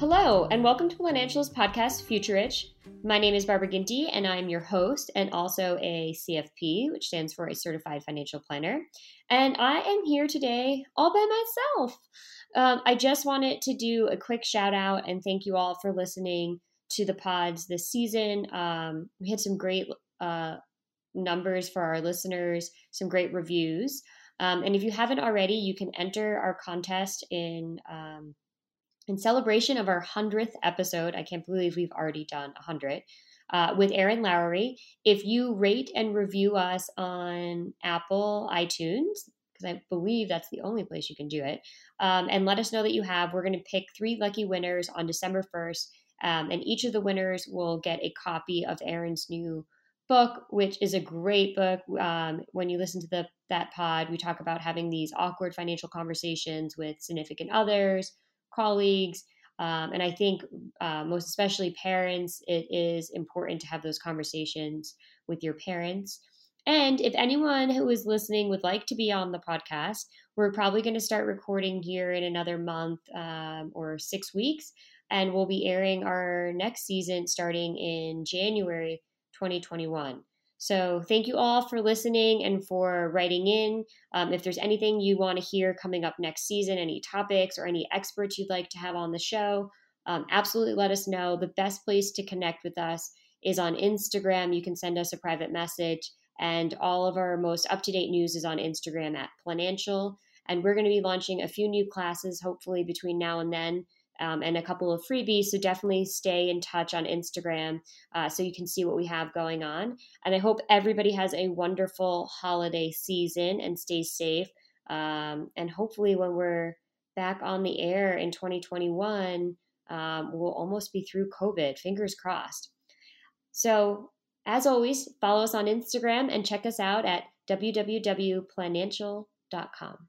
Hello, and welcome to Planancial's Podcast Future Rich. My name is Barbara Ginty, and I'm your host and also a CFP, which stands for a Certified Financial Planner. And I am here today all by myself. Um, I just wanted to do a quick shout out and thank you all for listening to the pods this season. Um, we had some great uh, numbers for our listeners, some great reviews. Um, and if you haven't already, you can enter our contest in um, in celebration of our 100th episode, I can't believe we've already done 100, uh, with Erin Lowry. If you rate and review us on Apple iTunes, because I believe that's the only place you can do it, um, and let us know that you have, we're going to pick three lucky winners on December 1st. Um, and each of the winners will get a copy of Erin's new book, which is a great book. Um, when you listen to the that pod, we talk about having these awkward financial conversations with significant others, colleagues. Um, and I think, uh, most especially parents, it is important to have those conversations with your parents. And if anyone who is listening would like to be on the podcast, we're probably going to start recording here in another month um, or six weeks. And we'll be airing our next season starting in January 2021. So, thank you all for listening and for writing in. Um, if there's anything you want to hear coming up next season, any topics or any experts you'd like to have on the show, um, absolutely let us know. The best place to connect with us is on Instagram. You can send us a private message, and all of our most up to date news is on Instagram at Planancial. And we're going to be launching a few new classes, hopefully, between now and then um, and a couple of freebies. So definitely stay in touch on Instagram uh, so you can see what we have going on. And I hope everybody has a wonderful holiday season and stay safe. Um, and hopefully, when we're back on the air in 2021, um, we'll almost be through COVID. Fingers crossed. So, as always, follow us on Instagram and check us out at www.planancial.com.